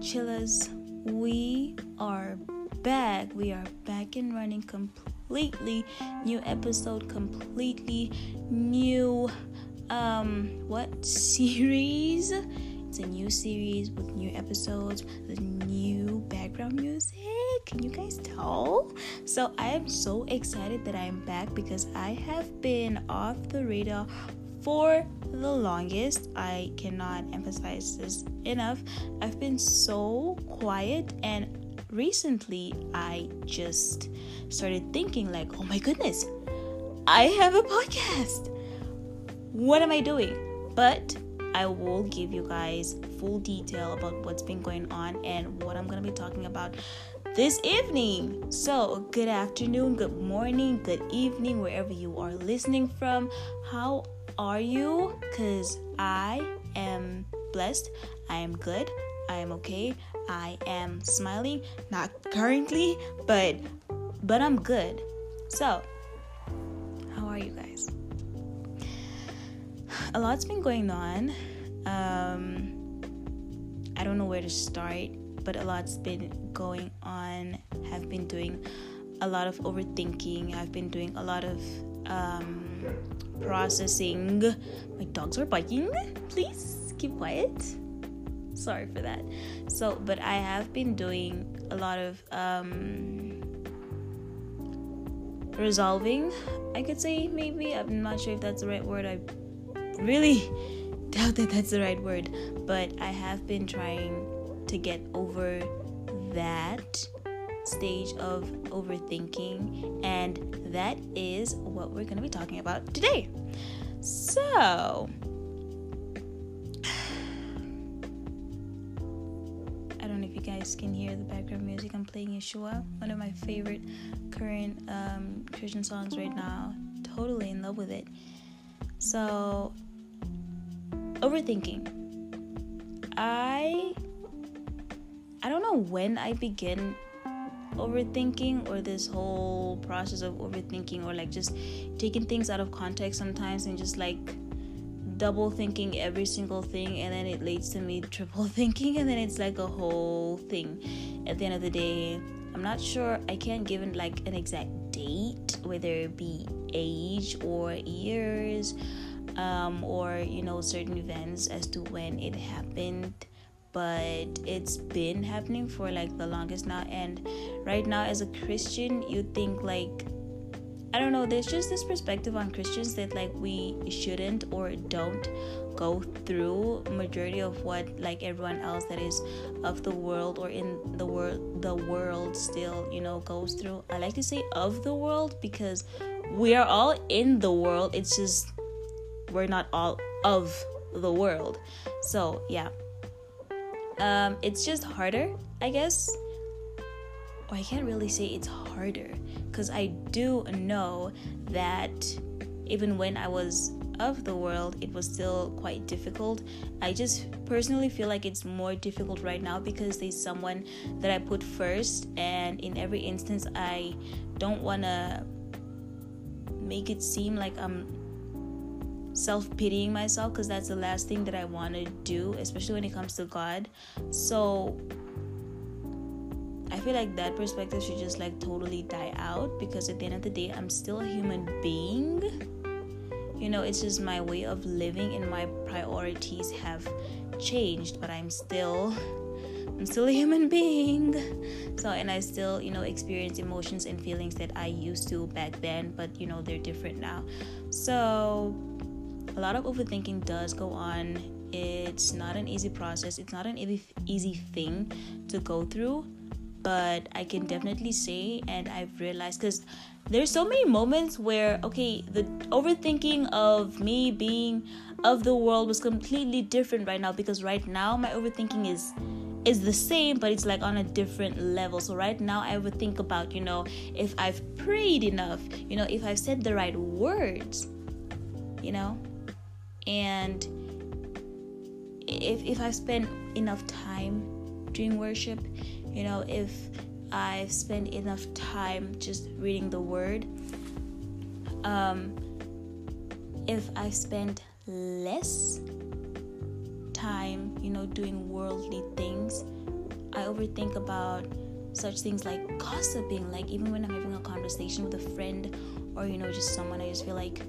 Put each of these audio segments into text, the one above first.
Chillers, we are back. We are back and running completely new episode, completely new um what series? It's a new series with new episodes, with new background music. Can you guys tell? So I am so excited that I am back because I have been off the radar for the longest. I cannot emphasize this enough. I've been so quiet and recently I just started thinking like, "Oh my goodness. I have a podcast. What am I doing?" But I will give you guys full detail about what's been going on and what I'm going to be talking about this evening. So, good afternoon, good morning, good evening, wherever you are listening from. How are you? Because I am blessed. I am good. I am okay. I am smiling. Not currently, but but I'm good. So, how are you guys? A lot's been going on. Um, I don't know where to start, but a lot's been going on. Have been doing a lot of overthinking. I've been doing a lot of um, processing. My dogs are biking. Please keep quiet. Sorry for that. So, but I have been doing a lot of um, resolving. I could say maybe. I'm not sure if that's the right word. I really doubt that that's the right word. But I have been trying to get over that stage of overthinking, and that is what we're going to be talking about today. So, I don't know if you guys can hear the background music. I'm playing Yeshua, one of my favorite current um, Christian songs right now. Totally in love with it. So, overthinking. I I don't know when I begin overthinking or this whole process of overthinking or like just taking things out of context sometimes and just like double thinking every single thing and then it leads to me triple thinking and then it's like a whole thing. At the end of the day i'm not sure i can't give it like an exact date whether it be age or years um, or you know certain events as to when it happened but it's been happening for like the longest now. And right now as a christian you think like i don't know there's just this perspective on christians that like we shouldn't or don't go through majority of what like everyone else that is of the world or in the world the world still you know goes through. I like to say of the world because we are all in the world. It's just we're not all of the world. So yeah um, it's just harder, I guess. Or I can't really say it's harder because I do know that even when I was of the world, it was still quite difficult. I just personally feel like it's more difficult right now because there's someone that I put first, and in every instance, I don't want to make it seem like I'm self pitying myself because that's the last thing that I want to do, especially when it comes to God. So I feel like that perspective should just like totally die out because at the end of the day, I'm still a human being. You know, it's just my way of living and my priorities have changed, but I'm still I'm still a human being. So, and I still, you know, experience emotions and feelings that I used to back then, but you know, they're different now. So, a lot of overthinking does go on. It's not an easy process, it's not an easy, easy thing to go through, but I can definitely say, and I've realized because there's so many moments where, okay, the overthinking of me being of the world was completely different right now because right now my overthinking is is the same but it's like on a different level. So right now i would think about you know if i've prayed enough you know if i've said the right words you know and if if I've spent enough time doing worship, you know, if I've spent enough time just reading the word, um, if I've spent less time, you know, doing worldly things, I overthink about such things like gossiping. Like even when I'm having a conversation with a friend or you know just someone, I just feel like,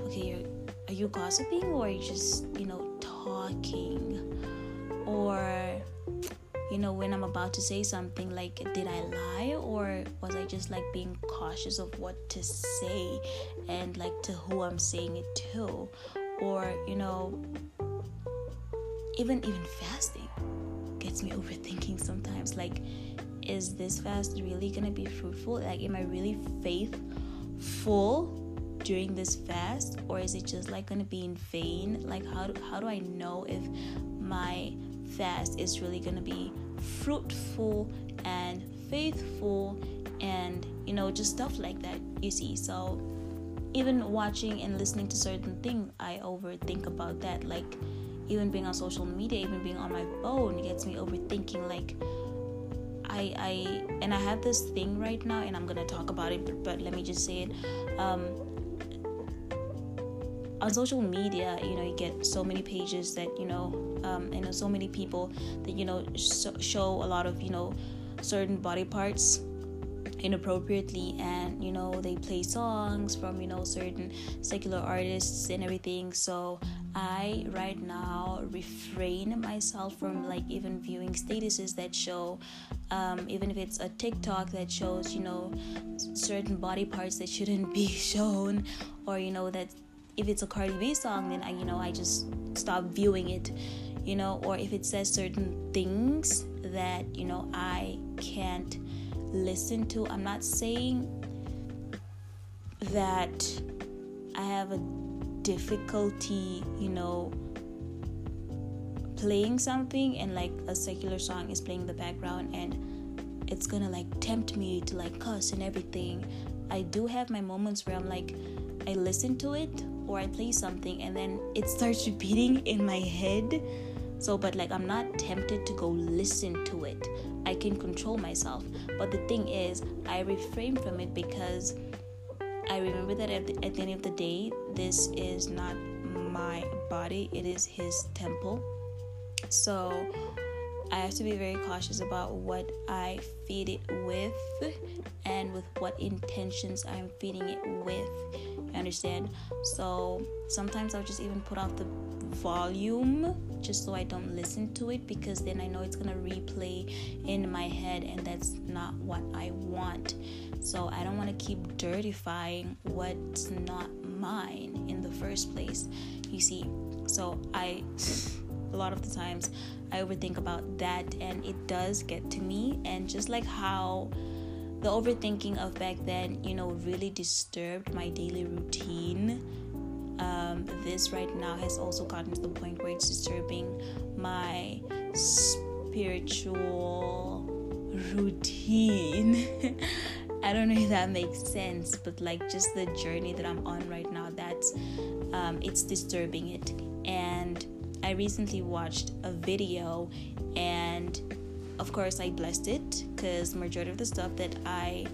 okay, you're, are you gossiping or are you just you know talking? Or you know when I'm about to say something, like did I lie or was I just like being cautious of what to say and like to who I'm saying it to? Or you know even even fasting gets me overthinking sometimes like is this fast really gonna be fruitful like am i really faithful during this fast or is it just like gonna be in vain? Like how do, how do i know if my fast is really gonna be fruitful and faithful and you know just stuff like that you see? So even watching and listening to certain things i overthink about that. Like even being on social media, even being on my phone gets me overthinking like I I and I have this thing right now and I'm gonna talk about it but, but let me just say it. Um on social media, you know, you get so many pages that, you know, um, and so many people that, you know, sh- show a lot of, you know, certain body parts inappropriately and you know they play songs from you know certain secular artists and everything. So i right now refrain myself from like even viewing statuses that show um, even if it's a tiktok that shows you know certain body parts that shouldn't be shown or you know that if it's a cardi b song then i you know i just stop viewing it you know or if it says certain things that you know i can't listen to. I'm not saying that I have a difficulty, you know, playing something and like a secular song is playing in the background and it's gonna like tempt me to like cuss and everything. I do have my moments where I'm like, I listen to it or I play something and then it starts repeating in my head. So, but like, I'm not tempted to go listen to it. I can control myself. But the thing is, I refrain from it because I remember that at the, at the end of the day, this is not my body, it is His temple. So I have to be very cautious about what I feed it with and with what intentions I'm feeding it with. You understand? So sometimes I'll just even put off the volume just so I don't listen to it because then I know it's gonna replay in my head and that's not what I want. So I don't want to keep dirtifying what's not mine in the first place. You see, so I a lot of the times I overthink about that and it does get to me and just like how the overthinking of back then, you know, really disturbed my daily routine um, this right now has also gotten to the point where it's disturbing my spiritual routine. I don't know if that makes sense, but like just the journey that I'm on right now, that's um, it's disturbing it. And I recently watched a video, and of course I blessed it because majority of the stuff that I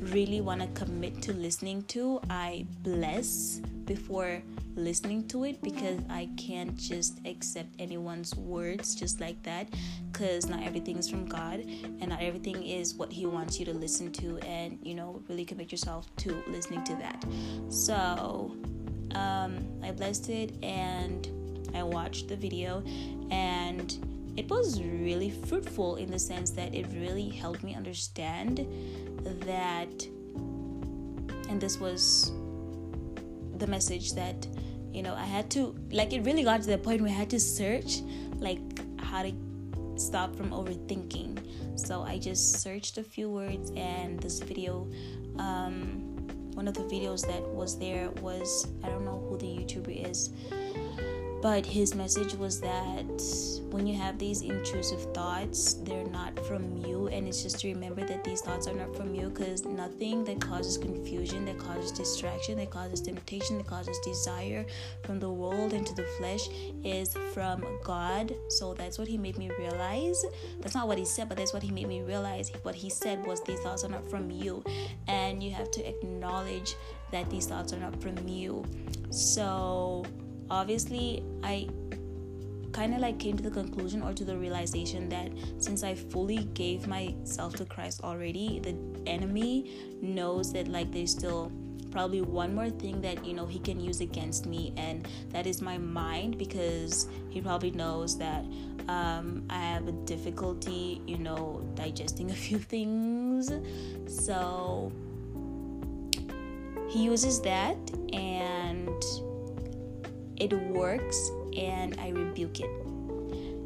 really want to commit to listening to, I bless before listening to it because I can't just accept anyone's words just like that because not everything is from God and not everything is what He wants you to listen to and you know really commit yourself to listening to that. So um, I blessed it and I watched the video and it was really fruitful in the sense that it really helped me understand that and this was the message that you know i had to like it really got to the point where i had to search like how to stop from overthinking. So i just searched a few words and this video um one of the videos that was there was i don't know who the youtuber is but his message was that when you have these intrusive thoughts, they're not from you, and it's just to remember that these thoughts are not from you because nothing that causes confusion, that causes distraction, that causes temptation, that causes desire from the world into the flesh is from God. So that's what he made me realize. That's not what he said, but that's what he made me realize. What he said was these thoughts are not from you, and you have to acknowledge that these thoughts are not from you. So obviously i kind of like came to the conclusion or to the realization that since I fully gave myself to Christ already, the enemy knows that like there's still probably one more thing that you know he can use against me and that is my mind because he probably knows that um, i have a difficulty you know digesting a few things. So he uses that and it works and i rebuke it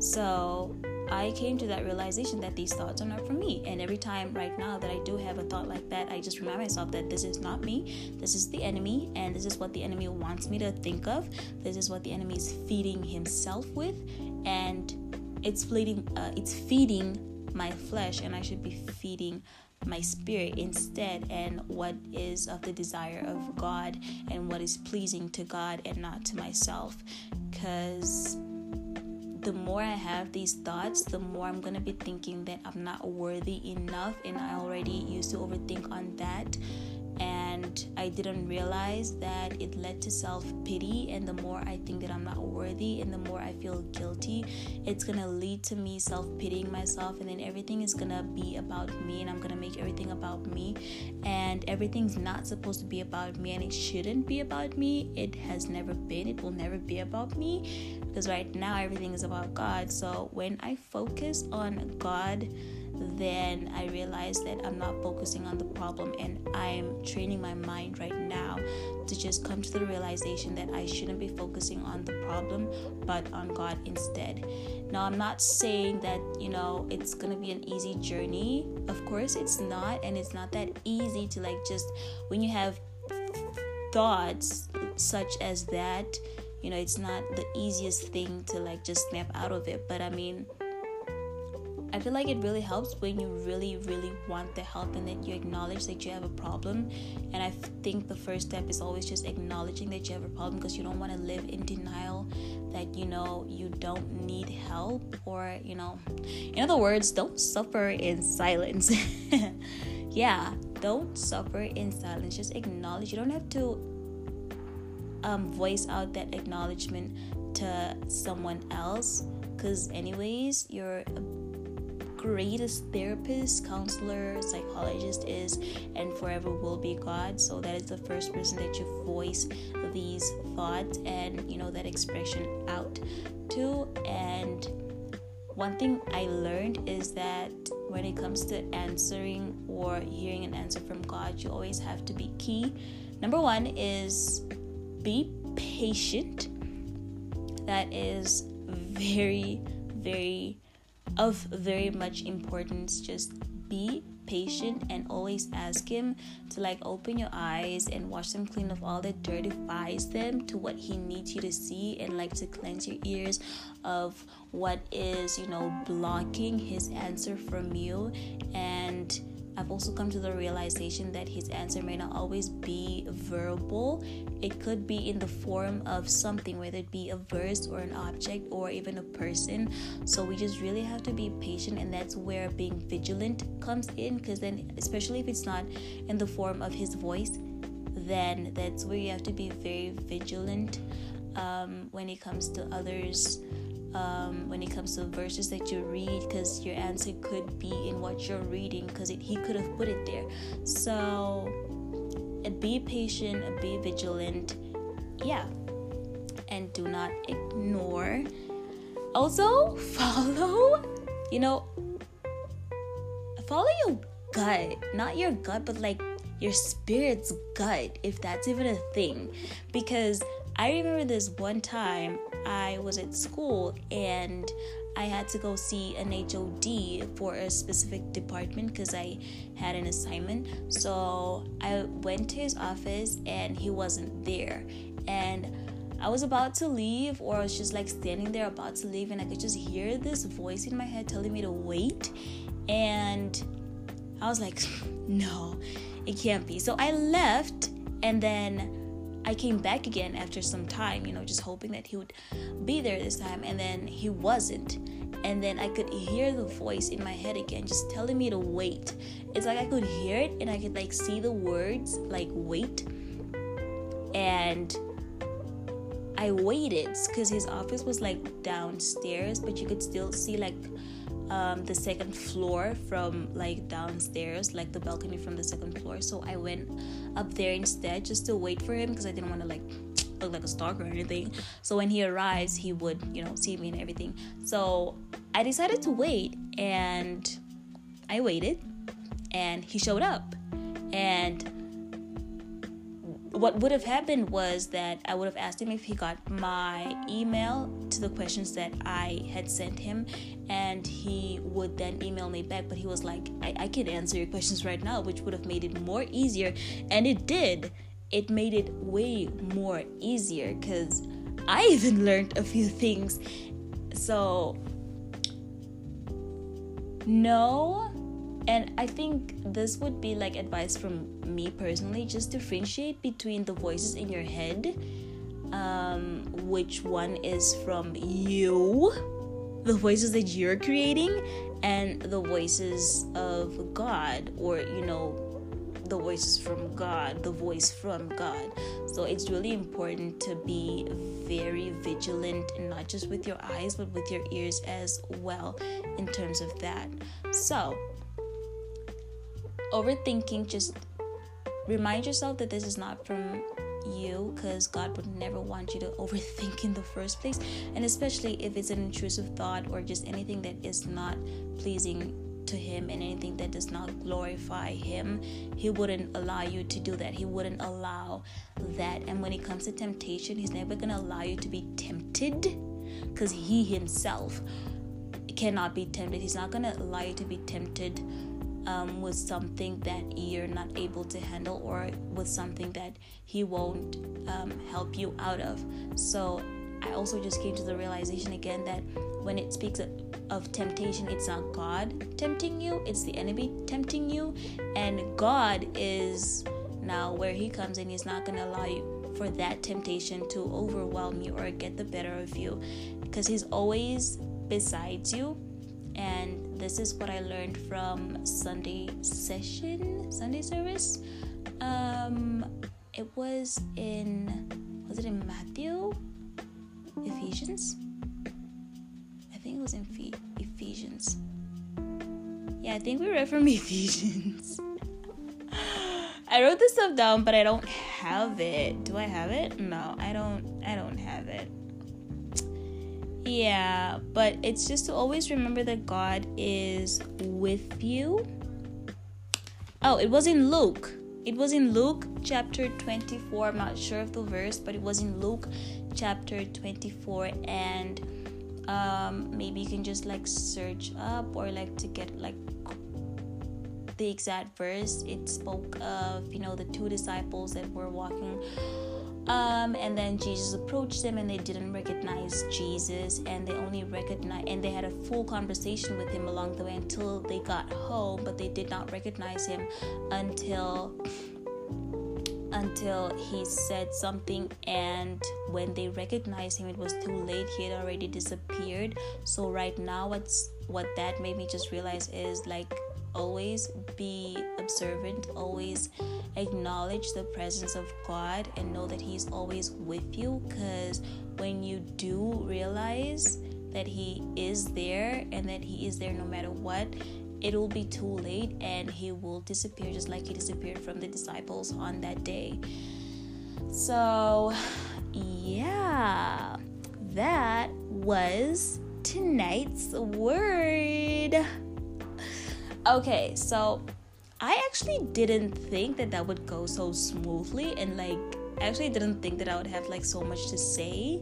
so I came to that realization that these thoughts are not for me. And every time right now that I do have a thought like that, I just remind myself that this is not me. This is the enemy, and this is what the enemy wants me to think of. This is what the enemy is feeding himself with, and it's feeding. Uh, it's feeding my flesh, and I should be feeding my spirit instead and what is of the desire of God and what is pleasing to God and not to myself. Because the more I have these thoughts, the more I'm gonna be thinking that I'm not worthy enough, and I already used to overthink on that and I didn't realize that it led to self pity. And the more I think that I'm not worthy, and the more I feel guilty, it's gonna lead to me self pitying myself, and then everything is gonna be about me, and I'm gonna make everything about me. And everything's not supposed to be about me, and it shouldn't be about me. It has never been, it will never be about me because right now everything is about God. So when I focus on God, then I realize that I'm not focusing on the problem and I'm training my mind right now to just come to the realization that I shouldn't be focusing on the problem but on God instead. Now, I'm not saying that, you know, it's gonna be an easy journey. Of course, it's not, and it's not that easy to like just when you have thoughts such as that, you know, it's not the easiest thing to like just snap out of it. But I mean, I feel like it really helps when you really, really want the help and that you acknowledge that you have a problem. And I think the first step is always just acknowledging that you have a problem because you don't want to live in denial that you know you don't need help or, you know, in other words, don't suffer in silence. yeah, don't suffer in silence. Just acknowledge. You don't have to um, voice out that acknowledgement to someone else because anyways you're greatest therapist, counselor, psychologist is and forever will be God. So that is the first person that you voice these thoughts and you know that expression out to. And one thing I learned is that when it comes to answering or hearing an answer from God, you always have to be key. Number one is be patient. That is very, very of very much importance. Just be patient and always ask him to like open your eyes and wash them clean of all the dirt defies them to what he needs you to see and like to cleanse your ears of what is you know blocking his answer from you and I've also come to the realization that his answer may not always be verbal. It could be in the form of something, whether it be a verse or an object or even a person. So we just really have to be patient, and that's where being vigilant comes in. Because then, especially if it's not in the form of his voice, then that's where you have to be very vigilant um, when it comes to others um, when it comes to verses that you read because your answer could be in what you're reading because he could have put it there. So be patient be vigilant. Yeah. And do not ignore. Also follow you know follow your gut. Not your gut but like your spirit's gut if that's even a thing. Because i remember this one time I was at school and I had to go see an HOD for a specific department because I had an assignment. So I went to his office and he wasn't there. And I was about to leave, or I was just like standing there about to leave, and I could just hear this voice in my head telling me to wait. And I was like, no, it can't be. So I left, and then I came back again after some time, you know, just hoping that he would be there this time, and then he wasn't. And then I could hear the voice in my head again, just telling me to wait. It's like I could hear it and I could like see the words like wait. And I waited because his office was like downstairs, but you could still see like um, the second floor from like downstairs, like the balcony from the second floor. So I went up there instead just to wait for him because I didn't want to like look like a stalker or anything. So when he arrives, he would, you know, see me and everything. So I decided to wait and I waited and he showed up. And what would have happened was that I would have asked him if he got my email to the questions that I had sent him, and he would then email me back. But he was like, I, I can answer your questions right now, which would have made it more easier. And it did. It made it way more easier because I even learned a few things. So, no and i think this would be like advice from me personally just differentiate between the voices in your head um, which one is from you the voices that you're creating and the voices of god or you know the voices from God, the voice from God. So it's really important to be very vigilant, not just with your eyes, but with your ears as well, in terms of that. So, overthinking just remind yourself that this is not from you because God would never want you to overthink in the first place. And especially if it's an intrusive thought or just anything that is not pleasing to Him and anything that does not glorify Him, He wouldn't allow you to do that. He wouldn't allow that. And when it comes to temptation, He's never going to allow you to be tempted because He Himself cannot be tempted. He's not going to allow you to be tempted um, with something that you're not able to handle or with something that he won't um, help you out of. So I also just came to the realization again that when it speaks of, temptation, it's not God tempting you, it's the enemy tempting you. And God is now where he comes in, he's not going to allow you for that temptation to overwhelm you or get the better of you because he's always besides you and this is what I learned from Sunday session, Sunday service. Um, it was in was it in Matthew, Ephesians? I think it was in Ephesians. Yeah, I think we read from Ephesians. I wrote this stuff down, but I don't have it. Do I have it? No, I don't. I don't have it. Yeah, but it's just to always remember that God is with you. Oh, it was in Luke. It was in Luke chapter 24. I'm not sure of the verse, but it was in Luke chapter 24 and um, maybe you can just like search up or like to get like the exact verse it spoke of you know the two disciples that were walking um, and then Jesus approached them and they didn't recognize Jesus and they only recognized and they had a full conversation with him along the way until they got home, but they did not recognize him until until he said something and when they recognized him it was too late. He had already disappeared. So right now what's what that made me just realize is like always be observant, always acknowledge the presence of God and know that He's always with you. Because when you do realize that He is there and that He is there no matter what, it will be too late and He will disappear just like He disappeared from the disciples on that day. So, yeah, that was tonight's word. Okay, so I actually didn't think that that would go so smoothly, and like, I actually didn't think that I would have like so much to say.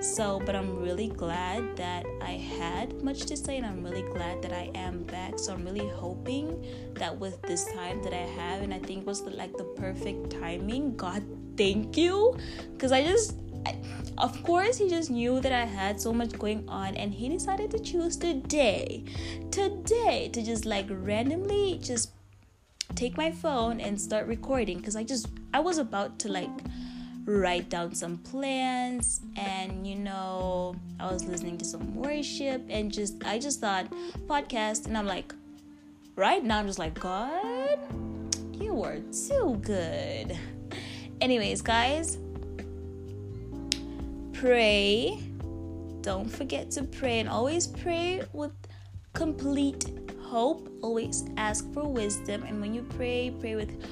So, but I'm really glad that I had much to say, and I'm really glad that I am back. So, I'm really hoping that with this time that I have, and I think was the, like the perfect timing. God, thank you, because I just of course, he just knew that I had so much going on and he decided to choose today, today, to just like randomly just take my phone and start recording because I just, I was about to like write down some plans and you know i was listening to some worship and just i just thought podcast and i'm like right now i'm just like god you are too good. Anyways guys pray. Don't forget to pray and always pray with complete hope. Always ask for wisdom. And when you pray, pray with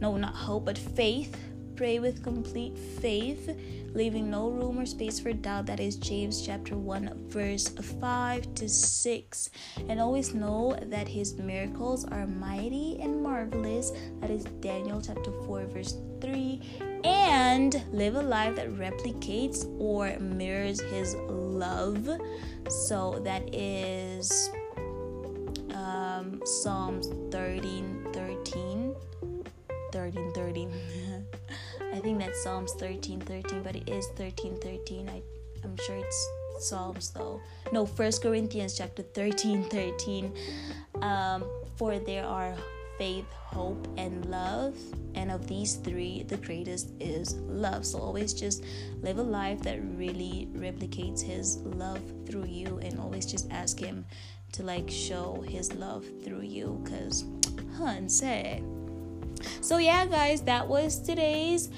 no, not hope, but faith. Pray with complete faith, leaving no room or space for doubt. That is James chapter 1, verse 5 to 6. And always know that his miracles are mighty and marvelous. That is Daniel chapter 4, verse 3. And live a life that replicates or mirrors his love. So that is um, Psalms 13 13. 13 13. I think that's Psalms 13 13, but it is 13 13. I, I'm sure it's Psalms though. No, First Corinthians chapter 13 13. Um, for there are faith, hope, and love. And of these three, the greatest is love. So always just live a life that really replicates His love through you, and always just ask Him to like show His love through you. Cause, hun said. So, yeah, guys, that was today's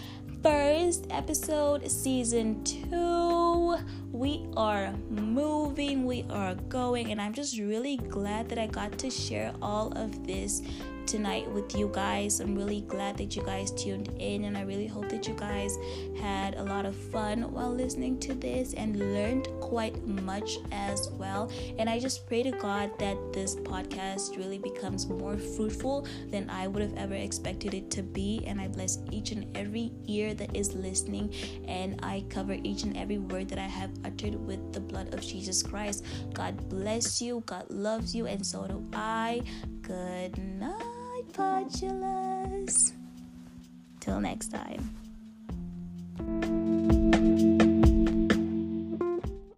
first episode, season two. We are moving, we are going, and I'm just really glad that I got to share all of this tonight with you guys. I'm really glad that you guys tuned in, and I really hope that you guys had a lot of fun while listening to this and learned quite much as well. And I just pray to God that this podcast really becomes more fruitful than I would have ever expected it to be. And I bless each and every ear that is listening, and I cover each and every word that I have with the blood of Jesus Christ. God bless you. God loves you, and so do I. Good night, Podulous. Till next time.